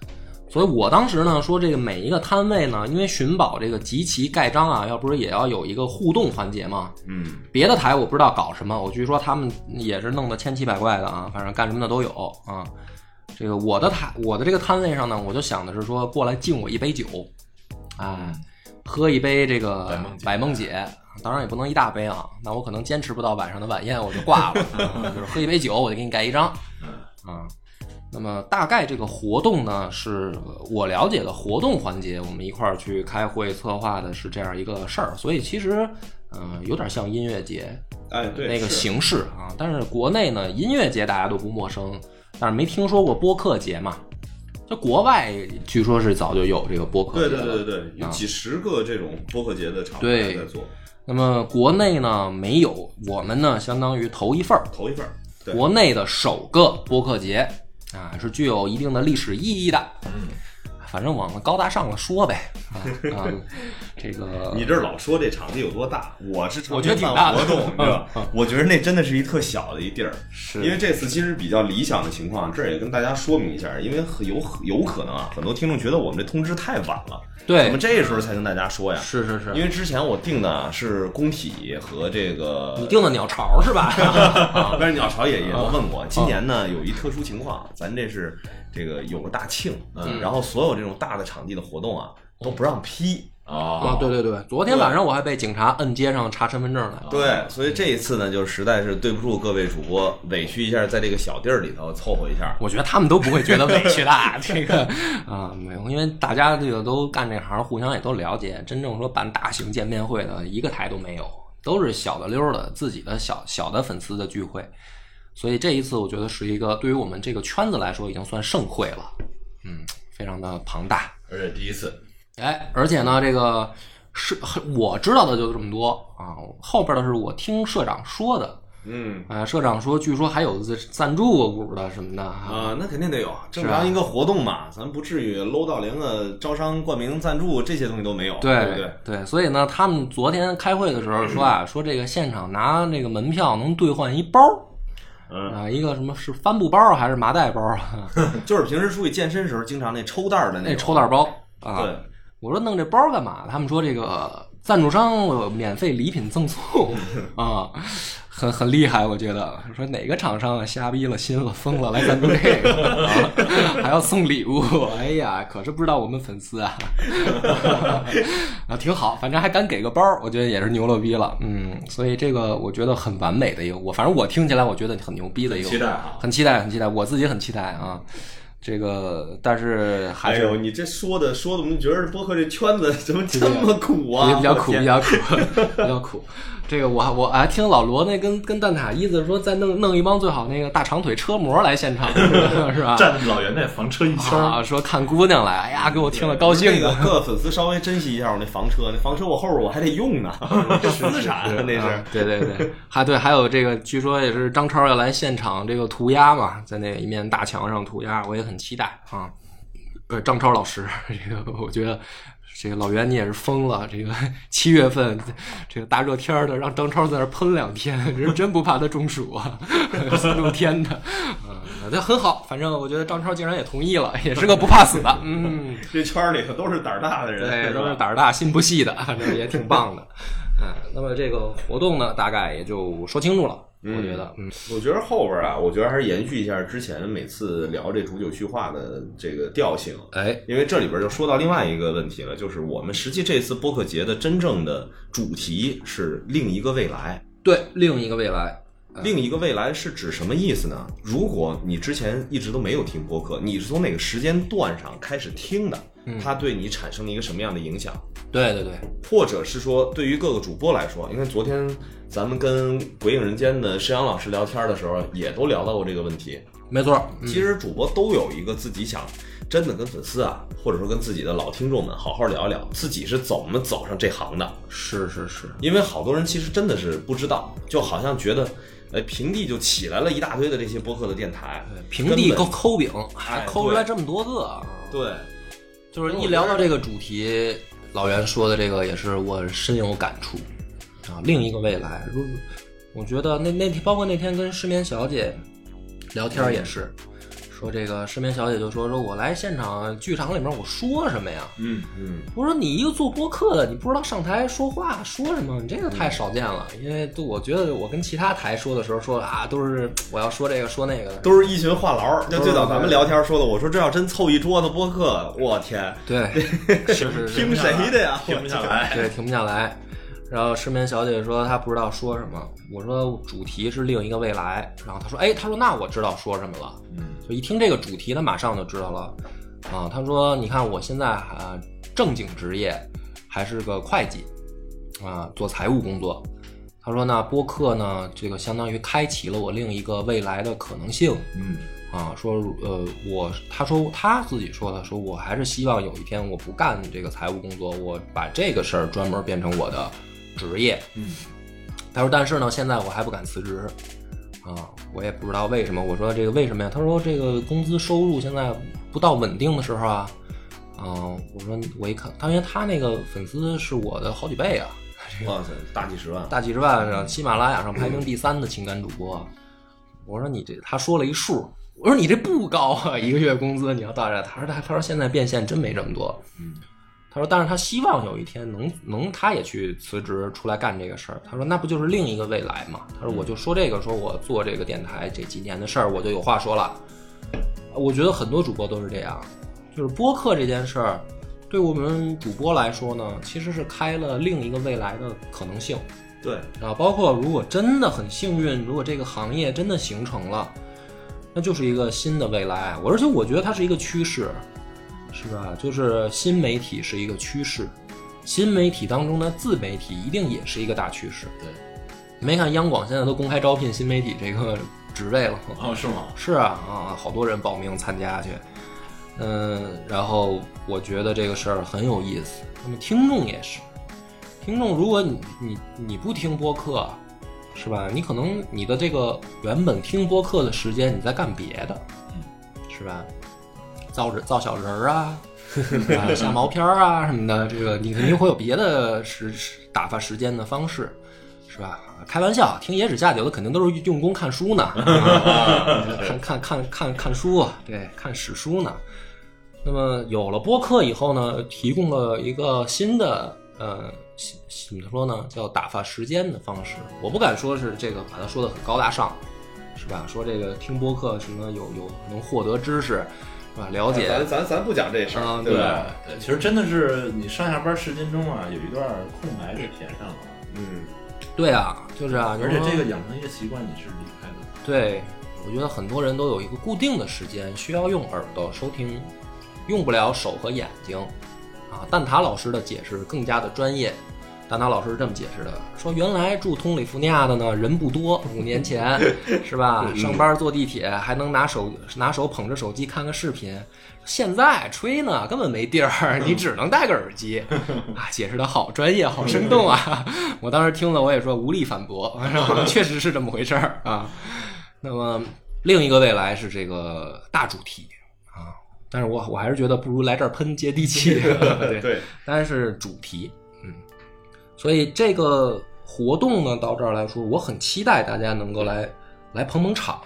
所以我当时呢说，这个每一个摊位呢，因为寻宝这个集齐盖章啊，要不是也要有一个互动环节嘛。嗯，别的台我不知道搞什么，我据说他们也是弄得千奇百怪的啊，反正干什么的都有啊。这个我的台，我的这个摊位上呢，我就想的是说过来敬我一杯酒，啊，喝一杯这个百梦姐当然也不能一大杯啊，那我可能坚持不到晚上的晚宴我就挂了，<laughs> 啊就是喝一杯酒我就给你盖一张，啊。那么大概这个活动呢，是我了解的活动环节，我们一块儿去开会策划的是这样一个事儿，所以其实，嗯、有点像音乐节，哎，对，那个形式啊。但是国内呢，音乐节大家都不陌生，但是没听说过播客节嘛。就国外据说是早就有这个播客对节了，对对对对，有啊几十个这种播客节的厂牌对在做，那么国内呢没有，我们呢相当于头一份儿，头一份儿，对，国内的首个播客节啊，是具有一定的历史意义的。嗯反正往高大上了说呗啊 <laughs> 啊，这个 <laughs> 你这老说这场地有多大，我是常我觉得挺大的活动，<laughs> 你知道吧？我觉得那真的是一特小的一地儿，是因为这次其实比较理想的情况，这儿也跟大家说明一下，因为很有有可能啊，很多听众觉得我们这通知太晚了，对怎么这时候才跟大家说呀？是是是，因为之前我定的啊是工体和这个你定的鸟巢是吧？<laughs> <laughs> 但是鸟巢也也都问过，今年呢有一特殊情况，咱这是这个有个大庆，嗯，然后所有这种大的场地的活动啊都不让批。哦啊，对对对，昨天晚上我还被警察摁街上查身份证呢。对，所以这一次呢，就实在是对不住各位主播，委屈一下，在这个小地儿里头凑合一下。我觉得他们都不会觉得委屈的，<laughs> 这个啊没有，因为大家这个都干这行，互相也都了解。真正说办大型见面会的，一个台都没有，都是小的溜儿的自己的小小的粉丝的聚会。所以这一次，我觉得是一个对于我们这个圈子来说，已经算盛会了，嗯，非常的庞大。而且第一次，哎，而且呢，这个是我知道的就这么多啊，后边的是我听社长说的。嗯啊，社长说，据说还有赞赞助股的什么的啊，啊，那肯定得有，正常一个活动嘛，咱不至于 low 到连个招商冠名赞助这些东西都没有，对不对？对，所以呢，他们昨天开会的时候说啊，说这个现场拿那个门票能兑换一包嗯，啊，一个什么是帆布包还是麻袋包啊？<laughs> 就是平时出去健身时候经常那抽袋儿的那种抽袋包啊。对，我说弄这包干嘛？他们说这个赞助商有免费礼品赠送 <laughs> 啊，很很厉害，我觉得。说哪个厂商啊瞎逼了心了疯了来赞助这个、啊，还要送礼物？哎呀，可是不知道我们粉丝啊，<laughs> 啊挺好，反正还敢给个包，我觉得也是牛了逼了。嗯，所以这个我觉得很完美的一个，我反正我听起来我觉得很牛逼的一个，期待啊很期待，很期待，我自己很期待啊。这个，但是还是哎呦，你这说的说的，我们觉得播客这圈子怎么这么苦啊？也比较苦，比较苦，比较苦。这个我还我还听老罗那跟跟蛋挞意思说，再弄弄一帮最好那个大长腿车模来现场，<laughs> 是吧？站老袁那房车一圈，啊，说看姑娘来，哎呀，给我听了高兴那个的。各粉丝稍微珍惜一下我那房车，那房车我后边我还得用呢，资产啊那啊是。对对对，<laughs> 还对，还有这个，据说也是张超要来现场这个涂鸦嘛，在那一面大墙上涂鸦，我也很期待啊。呃，张超老师，<laughs> 这个我觉得这个老袁你也是疯了，这个 <laughs> 七月份这个大热天儿的，让张超在那儿喷两天，人真不怕他中暑啊，<laughs> 三六天的，嗯，这很好，反正我觉得张超竟然也同意了，也是个不怕死的，嗯。这圈儿里头都是胆儿大的人，对，都是胆儿大心不细的，<laughs> 反正也挺棒的。嗯，那么这个活动呢，大概也就说清楚了。我觉得，嗯，我觉得后边啊，我觉得还是延续一下之前每次聊这煮酒叙话的这个调性。哎，因为这里边就说到另外一个问题了，就是我们实际这次播客节的真正的主题是另一个未来。对，另一个未来，另一个未来是指什么意思呢？如果你之前一直都没有听播客，你是从哪个时间段上开始听的？它对你产生了一个什么样的影响？对对对，或者是说，对于各个主播来说，因为昨天咱们跟鬼影人间的石阳老师聊天的时候，也都聊到过这个问题。没错，嗯其实主播都有一个自己想真的跟粉丝啊，或者说跟自己的老听众们好好聊一聊，自己是怎么走上这行的。是是是，因为好多人其实真的是不知道，就好像觉得，哎，平地就起来了一大堆的这些播客的电台，平地根本抠抠饼，还哎抠出来这么多个啊，对，就是一聊到这个主题，老袁说的这个也是我深有感触啊。另一个未来，如我觉得那那天包括那天跟失眠小姐聊天也是，说这个失眠小姐就说说我来现场剧场里面我说什么呀？嗯嗯，我说你一个做播客的，你不知道上台说话说什么，你这个太少见了。因为都我觉得我跟其他台说的时候说啊，都是我要说这个说那个的。都是一群话痨。就最早咱们聊天说的，我说这要真凑一桌子播客，我天，对，是是是，<laughs> 听谁的呀？<laughs> 停不下来。对，停不下来。然后失眠小姐说她不知道说什么，我说主题是另一个未来，然后她说，哎，她说那我知道说什么了，嗯。就一听这个主题，她马上就知道了，啊，她说你看我现在啊正经职业还是个会计，啊做财务工作，她说那播客呢，这个相当于开启了我另一个未来的可能性，嗯。啊，说呃，我他说他自己说的，说我还是希望有一天我不干这个财务工作，我把这个事儿专门变成我的职业。嗯，他说，但是呢，现在我还不敢辞职，啊，我也不知道为什么。我说这个为什么呀？他说这个工资收入现在不到稳定的时候啊，嗯，我说我一看，他因为他那个粉丝是我的好几倍啊，哇塞，大几十万，大几十万上，喜马拉雅上排名第三的情感主播。我说你这，他说了一数，我说你这不高啊，一个月工资你要到这，他说他他说现在变现真没这么多。嗯，他说但是他希望有一天能能他也去辞职出来干这个事儿。他说那不就是另一个未来嘛？他说我就说这个，说我做这个电台这几年的事儿，我就有话说了。我觉得很多主播都是这样，就是播客这件事儿，对我们主播来说呢，其实是开了另一个未来的可能性。对，啊，包括如果真的很幸运，如果这个行业真的形成了，那就是一个新的未来。我而且我觉得它是一个趋势，是吧？就是新媒体是一个趋势，新媒体当中的自媒体一定也是一个大趋势。对，你没看央广现在都公开招聘新媒体这个职位了啊？哦是吗？是啊啊，好多人报名参加去。嗯，然后我觉得这个事儿很有意思。那么听众也是，听众如果你你你不听播客，是吧？你可能你的这个原本听播客的时间你在干别的，是吧？造人造小人儿 <laughs> 啊，下毛片儿啊什么的，这个你肯定会有别的时打发时间的方式。是吧？开玩笑，听野史下酒的肯定都是用功看书呢，<laughs> 看看看看看书，对，看史书呢。那么有了播客以后呢，提供了一个新的呃，怎么说呢？叫打发时间的方式。我不敢说是这个，把它说的很高大上，是吧？说这个听播客什么有有能获得知识，吧？了解咱咱咱不讲这事啊儿，对吧？对，其实真的是你上下班时间中啊，有一段空白是填上了，嗯，对啊，就是啊，而且这个养成一个习惯，你是离不开的。对，我觉得很多人都有一个固定的时间需要用耳朵收听，用不了手和眼睛。啊，蛋挞老师的解释更加的专业。蛋挞老师是这么解释的：说原来住通里福尼亚的呢人不多，五年前 <laughs> 是吧？上班坐地铁还能拿手拿手捧着手机看个视频，现在吹呢根本没地儿，你只能戴个耳机。<laughs> 啊，解释的好专业，好生动啊！<laughs> 我当时听了我也说无力反驳，确实是这么回事儿啊。那么另一个未来是这个大主题啊，但是我我还是觉得不如来这儿喷接地气。对，对，但是主题，嗯，所以这个活动呢，到这儿来说，我很期待大家能够来来捧捧场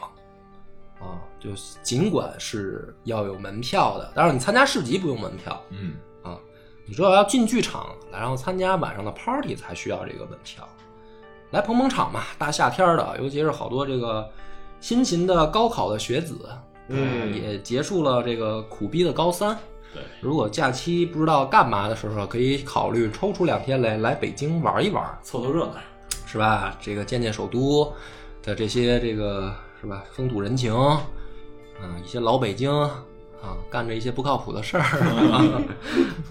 啊，就尽管是要有门票的，但是你参加市集不用门票嗯，啊，你说要要进剧场，然后参加晚上的 party 才需要这个门票，来捧捧场嘛，大夏天的，尤其是好多这个辛勤的高考的学子，嗯也结束了这个苦逼的高三。对，如果假期不知道干嘛的时候，可以考虑抽出两天来来北京玩一玩，凑凑热闹。是吧？这个见见首都的这些这个是吧风土人情，啊，一些老北京啊，干着一些不靠谱的事儿，<laughs> 啊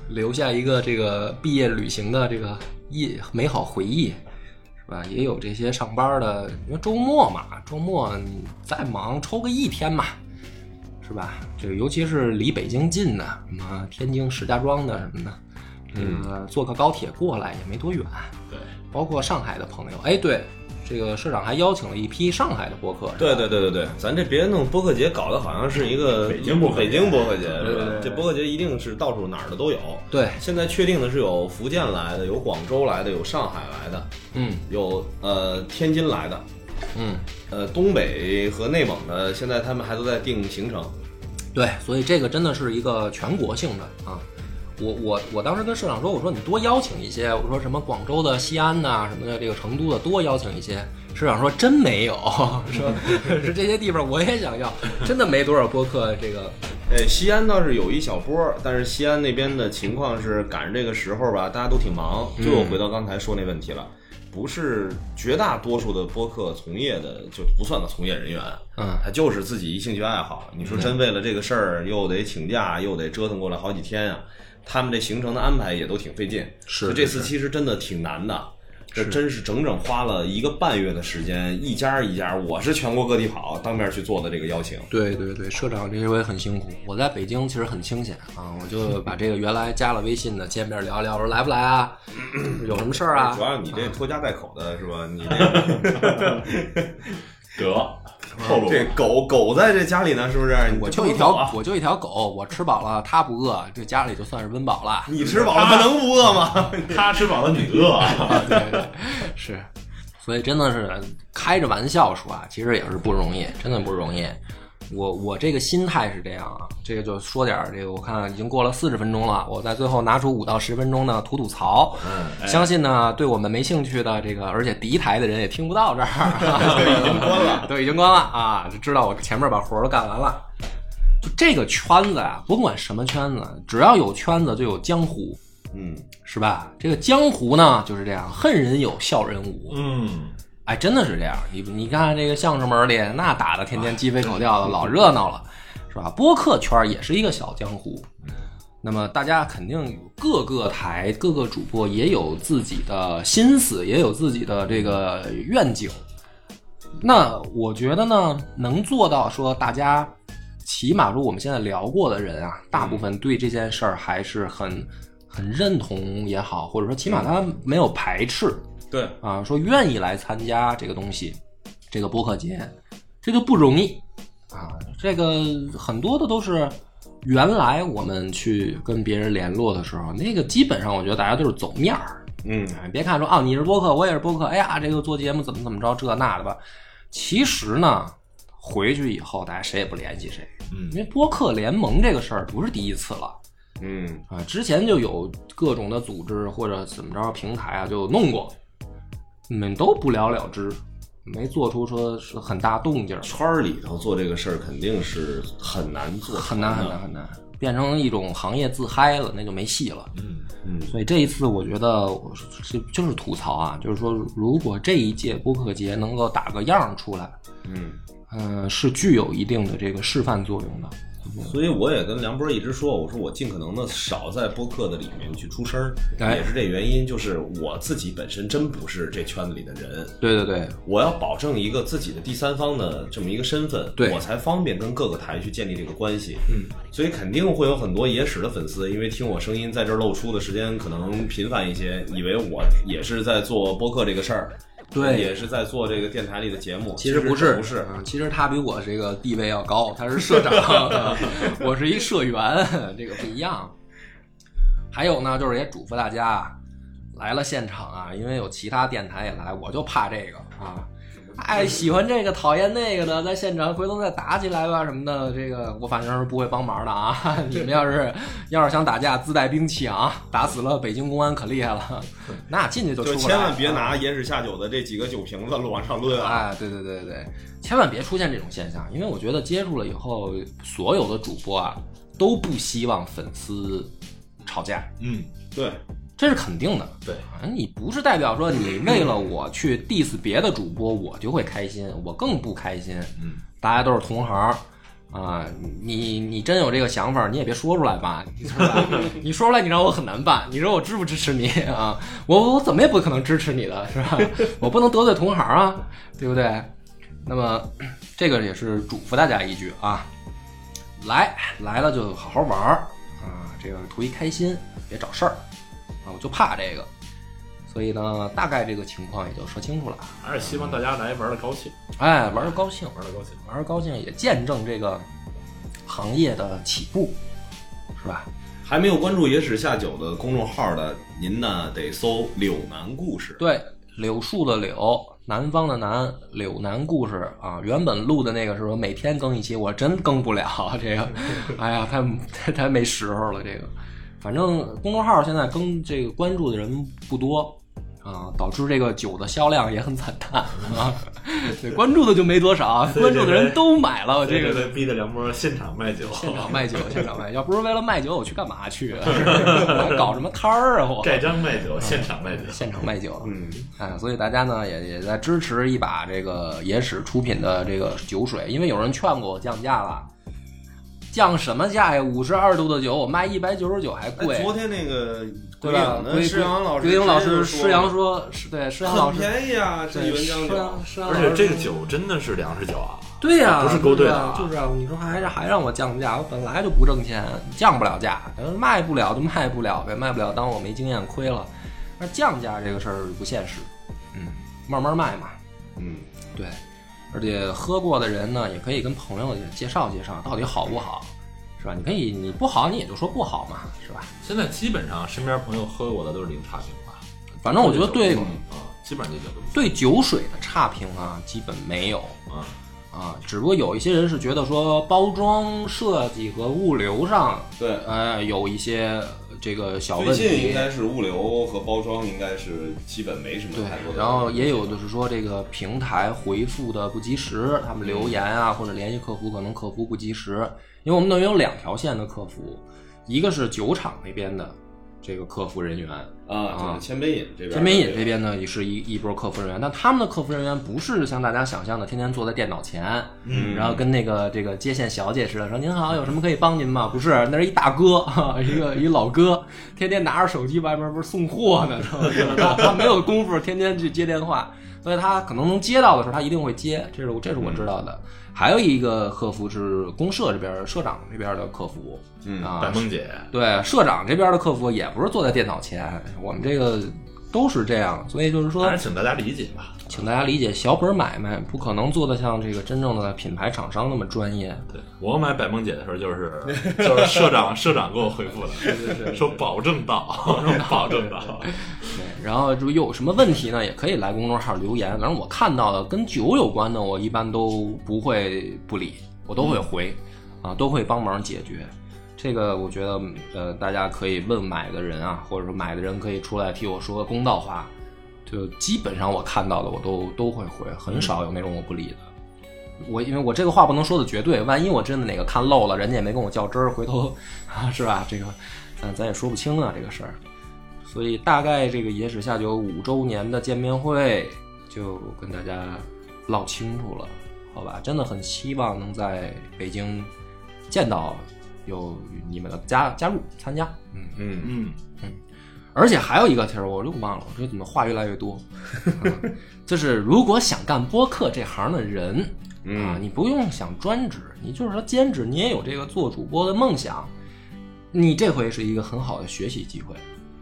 留下一个这个毕业旅行的这个忆美好回忆，是吧？也有这些上班的，因为周末嘛，周末你再忙抽个一天嘛，是吧？这个尤其是离北京近的，什么天津、石家庄的什么的，这个坐个高铁过来也没多远。对，包括上海的朋友。哎，对，这个社长还邀请了一批上海的播客。对对对对对，咱这别弄播客节搞得好像是一个北京播北京播客节？这播客节一定是到处哪儿的都有。对，现在确定的是有福建来的，有广州来的，有上海来的，嗯有呃天津来的，嗯，呃东北和内蒙的，现在他们还都在定行程。对，所以这个真的是一个全国性的啊。我我我当时跟社长说，我说你多邀请一些，我说什么广州的、西安呐、什么的，这个成都的多邀请一些。社长说真没有，<laughs> 说 <laughs> 是这些地方我也想要，真的没多少播客这个哎，西安倒是有一小波儿，但是西安那边的情况是赶上这个时候吧，大家都挺忙。就又回到刚才说那问题了，不是绝大多数的播客从业的就不算个从业人员，嗯他就是自己一兴趣爱好。你说真为了这个事儿，又得请假，又得折腾过来好几天啊，他们这行程的安排也都挺费劲。是这次其实真的挺难的。这真是整整花了一个半月的时间，一家一家，我是全国各地跑，当面去做的这个邀请。对对对，社长这些我也很辛苦。我在北京其实很清闲啊，我就把这个原来加了微信的见面聊一聊，我说来不来啊？有什么事儿啊主？要你这拖家带口的是吧？你这 <laughs> <laughs> 得 <laughs> 后路这狗狗在这家里呢，是不是？我就一条，我就一条狗，我吃饱了，它不饿，这家里就算是温饱了。你吃饱了，它能不饿吗？它 <laughs> 吃饱了你饿啊，<laughs> 对对，是，所以真的是开着玩笑说啊，其实也是不容易，真的不容易。我我这个心态是这样啊，这个就说点儿这个，我看已经过了四十分钟了，我在最后拿出五到十分钟呢吐吐槽。嗯，相信呢，对我们没兴趣的这个，而且敌台的人也听不到这儿，<laughs> 已经关了，<laughs> 都已经关了啊，就知道我前面把活儿都干完了。就这个圈子啊，甭管什么圈子，只要有圈子就有江湖，嗯，是吧？这个江湖呢就是这样，恨人有，笑人无。嗯，哎，真的是这样。你你看这个相声门里，那打的天天鸡飞狗跳的，老热闹了，是吧？播客圈也是一个小江湖。那么大家肯定各个台、各个主播也有自己的心思，也有自己的这个愿景。那我觉得呢，能做到说大家，起码说我们现在聊过的人啊，大部分对这件事儿还是很很认同也好，或者说起码他没有排斥。对，啊，说愿意来参加这个东西，这个播客节，这就不容易啊。这个很多的都是原来我们去跟别人联络的时候，那个基本上我觉得大家都是走面儿。嗯，哎，别看说啊，你是播客，我也是播客，哎呀，这个做节目怎么怎么着，这那的吧。其实呢，回去以后大家谁也不联系谁，嗯因为播客联盟这个事儿不是第一次了。嗯，啊，之前就有各种的组织或者怎么着平台啊，就弄过，你们都不了了之，没做出说是很大动静儿，圈儿里头做这个事儿肯定是很难做，很难很难。很难，变成一种行业自嗨了，那就没戏了。嗯嗯，所以这一次我觉得我是就是吐槽啊，就是说如果这一届播客节能够打个样儿出来，嗯，嗯、是具有一定的这个示范作用的。所以我也跟梁波一直说，我说我尽可能的少在播客的里面去出声儿，哎。也是这原因，就是我自己本身真不是这圈子里的人，对对对，我要保证一个自己的第三方的这么一个身份，对。我才方便跟各个台去建立这个关系。嗯，所以肯定会有很多野史的粉丝，因为听我声音在这儿露出的时间可能频繁一些，以为我也是在做播客这个事儿，对也是在做这个电台里的节目。其实实不是，不是，啊，其实他比我这个地位要高，他是社长，<laughs> 我是一社员，这个不一样。还有呢，就是也嘱咐大家，来了现场啊，因为有其他电台也来，我就怕这个啊。哎，喜欢这个讨厌那个的，在现场回头再打起来吧什么的，这个我反正是不会帮忙的啊。<laughs> 你们要是要是想打架，自带兵器啊，打死了北京公安可厉害了，<laughs> 那进去就出就不来。千万别啊拿烟史下酒的这几个酒瓶子往上抡啊！对对对对，千万别出现这种现象，因为我觉得接触了以后，所有的主播啊都不希望粉丝吵架，嗯，对，这是肯定的。对啊，你不是代表说你为了我去 diss 别的主播，我就会开心，我更不开心。嗯，大家都是同行。啊，你你真有这个想法，你也别说出来吧，是吧？<laughs> 你说出来，你让我很难办。你说我支不支持你啊？我我怎么也不可能支持你的，是吧？<laughs> 我不能得罪同行啊，对不对？那么这个也是嘱咐大家一句啊，来来了就好好玩儿啊，这个图一开心，别找事儿啊，我就怕这个。所以呢，大概这个情况也就说清楚了。还是希望大家来玩的高兴，哎，玩的高兴，玩的高兴。玩的高兴，也见证这个行业的起步，是吧？还没有关注野史下酒的公众号的，您呢得搜“柳南故事”。对，柳树的柳，南方的南，柳南故事啊。原本录的那个是说每天更一期，我真更不了这个，<laughs> 哎呀，太太太没时候了这个。反正公众号现在更这个关注的人不多啊，导致这个酒的销量也很惨淡啊。对，关注的就没多少，<laughs> 关注的人都买了这个这个逼的梁波现场卖酒，现场卖酒，<laughs> 现场卖。要不是为了卖酒，我去干嘛去啊？<laughs> 我还搞什么摊儿啊？我盖章卖酒，现场卖酒。现场卖酒。嗯，哎，所以大家呢也也在支持一把这个野史出品的这个酒水，因为有人劝过我降价了，降什么价呀？五十二度的酒我卖一百九十九还贵，哎，昨天那个对吧？的施阳老师，归英老师，施施阳说，是对施阳老很师，便宜啊，这对原浆酒施阳，施阳而且这个酒真的是粮食酒啊，对呀、不是勾兑的啊对啊就是啊，你说还还让我降价，我本来就不挣钱，降不了价，卖不了就卖不了呗，卖不了当我没经验亏了。那降价这个事儿不现实，嗯，慢慢卖嘛，嗯，对，而且喝过的人呢，也可以跟朋友也介绍介绍，到底好不好，是吧？你可以你不好，你也就说不好嘛，是吧？现在基本上身边朋友喝过的都是零差评吧。反正我觉得对啊，基本上这酒都对酒水的差评啊，基本没有。啊，啊，只不过有一些人是觉得说包装设计和物流上，对。呃，有一些这个小最问题近应。该是物流和包装应该是基本没什么太多，的。然后也有就是说这个平台回复的不及时，他们留言啊或者联系客服，可能客服不及时，因为我们等于有两条线的客服，一个是酒厂那边的这个客服人员，啊，就是千杯饮这边，千杯饮这边呢也是一一波客服人员，但他们的客服人员不是像大家想象的天天坐在电脑前，嗯然后跟那个这个接线小姐似的说您好，有什么可以帮您吗？不是，那是一大哥，<laughs> 一个一老哥，天天拿着手机外面不是送货呢，<laughs> 他没有功夫天天去接电话，所以他可能能接到的时候他一定会接，这是我这是我知道的。还有一个客服是公社这边社长这边的客服，嗯啊，白梦姐，对，社长这边的客服也不是坐在电脑前，我们这个都是这样，所以就是说当然，请大家理解吧。请大家理解，小本买卖不可能做得像这个真正的品牌厂商那么专业。对我买百梦姐的时候，就是就是社长社长给我回复的，说保证到，保证到。对，然后就有什么问题呢，也可以来公众号留言。反正我看到的跟酒有关的，我一般都不会不理，我都会回，啊，都会帮忙解决。这个我觉得，呃，大家可以问买的人啊，或者说买的人可以出来替我说个公道话。就基本上我看到的，我都都会回，很少有那种我不理的。我因为我这个话不能说的绝对，万一我真的哪个看漏了，人家也没跟我较真儿，回头啊是吧？这个咱咱也说不清啊这个事儿。所以大概这个野史下酒五周年的见面会就跟大家唠清楚了，好吧？真的很希望能在北京见到有你们的加加入参加，嗯。嗯，嗯嗯，而且还有一个题儿，我又忘了，我这怎么话越来越多？嗯 <laughs> 就是如果想干播客这行的人啊，你不用想专职，你就是说兼职，你也有这个做主播的梦想，你这回是一个很好的学习机会。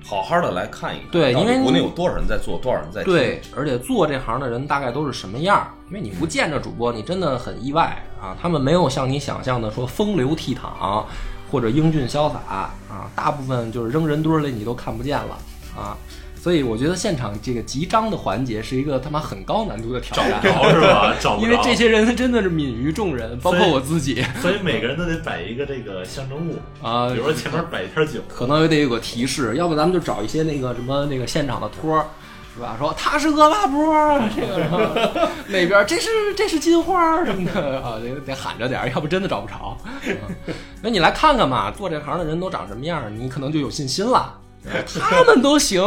好好的来看一看，对因为国内有多少人在做，多少人在对，而且做这行的人大概都是什么样儿？因为你不见着主播，你真的很意外啊。他们没有像你想象的说风流倜傥或者英俊潇洒啊，大部分就是扔人堆儿里你都看不见了啊。所以我觉得现场这个集章的环节是一个他妈很高难度的挑战，找不着是吧？<laughs> 找不着。因为这些人真的是泯于众人，包括我自己所以每个人都得摆一个这个象征物，<laughs> 啊比如说前面摆一瓶酒，可能也得有个提示，要不咱们就找一些那个什么那个现场的托儿，是吧？说他是恶霸波，这个那边这是这是金花什么的啊，得得喊着点，要不真的找不着。那你来看看嘛，做这行的人都长什么样，你可能就有信心了。他们都行，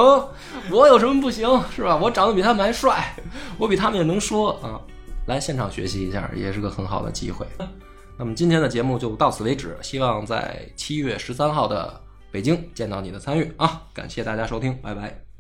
我有什么不行？是吧？我长得比他们还帅，我比他们也能说啊。来现场学习一下，也是个很好的机会。那么今天的节目就到此为止，希望在七月十三号的北京见到你的参与啊！感谢大家收听，拜拜。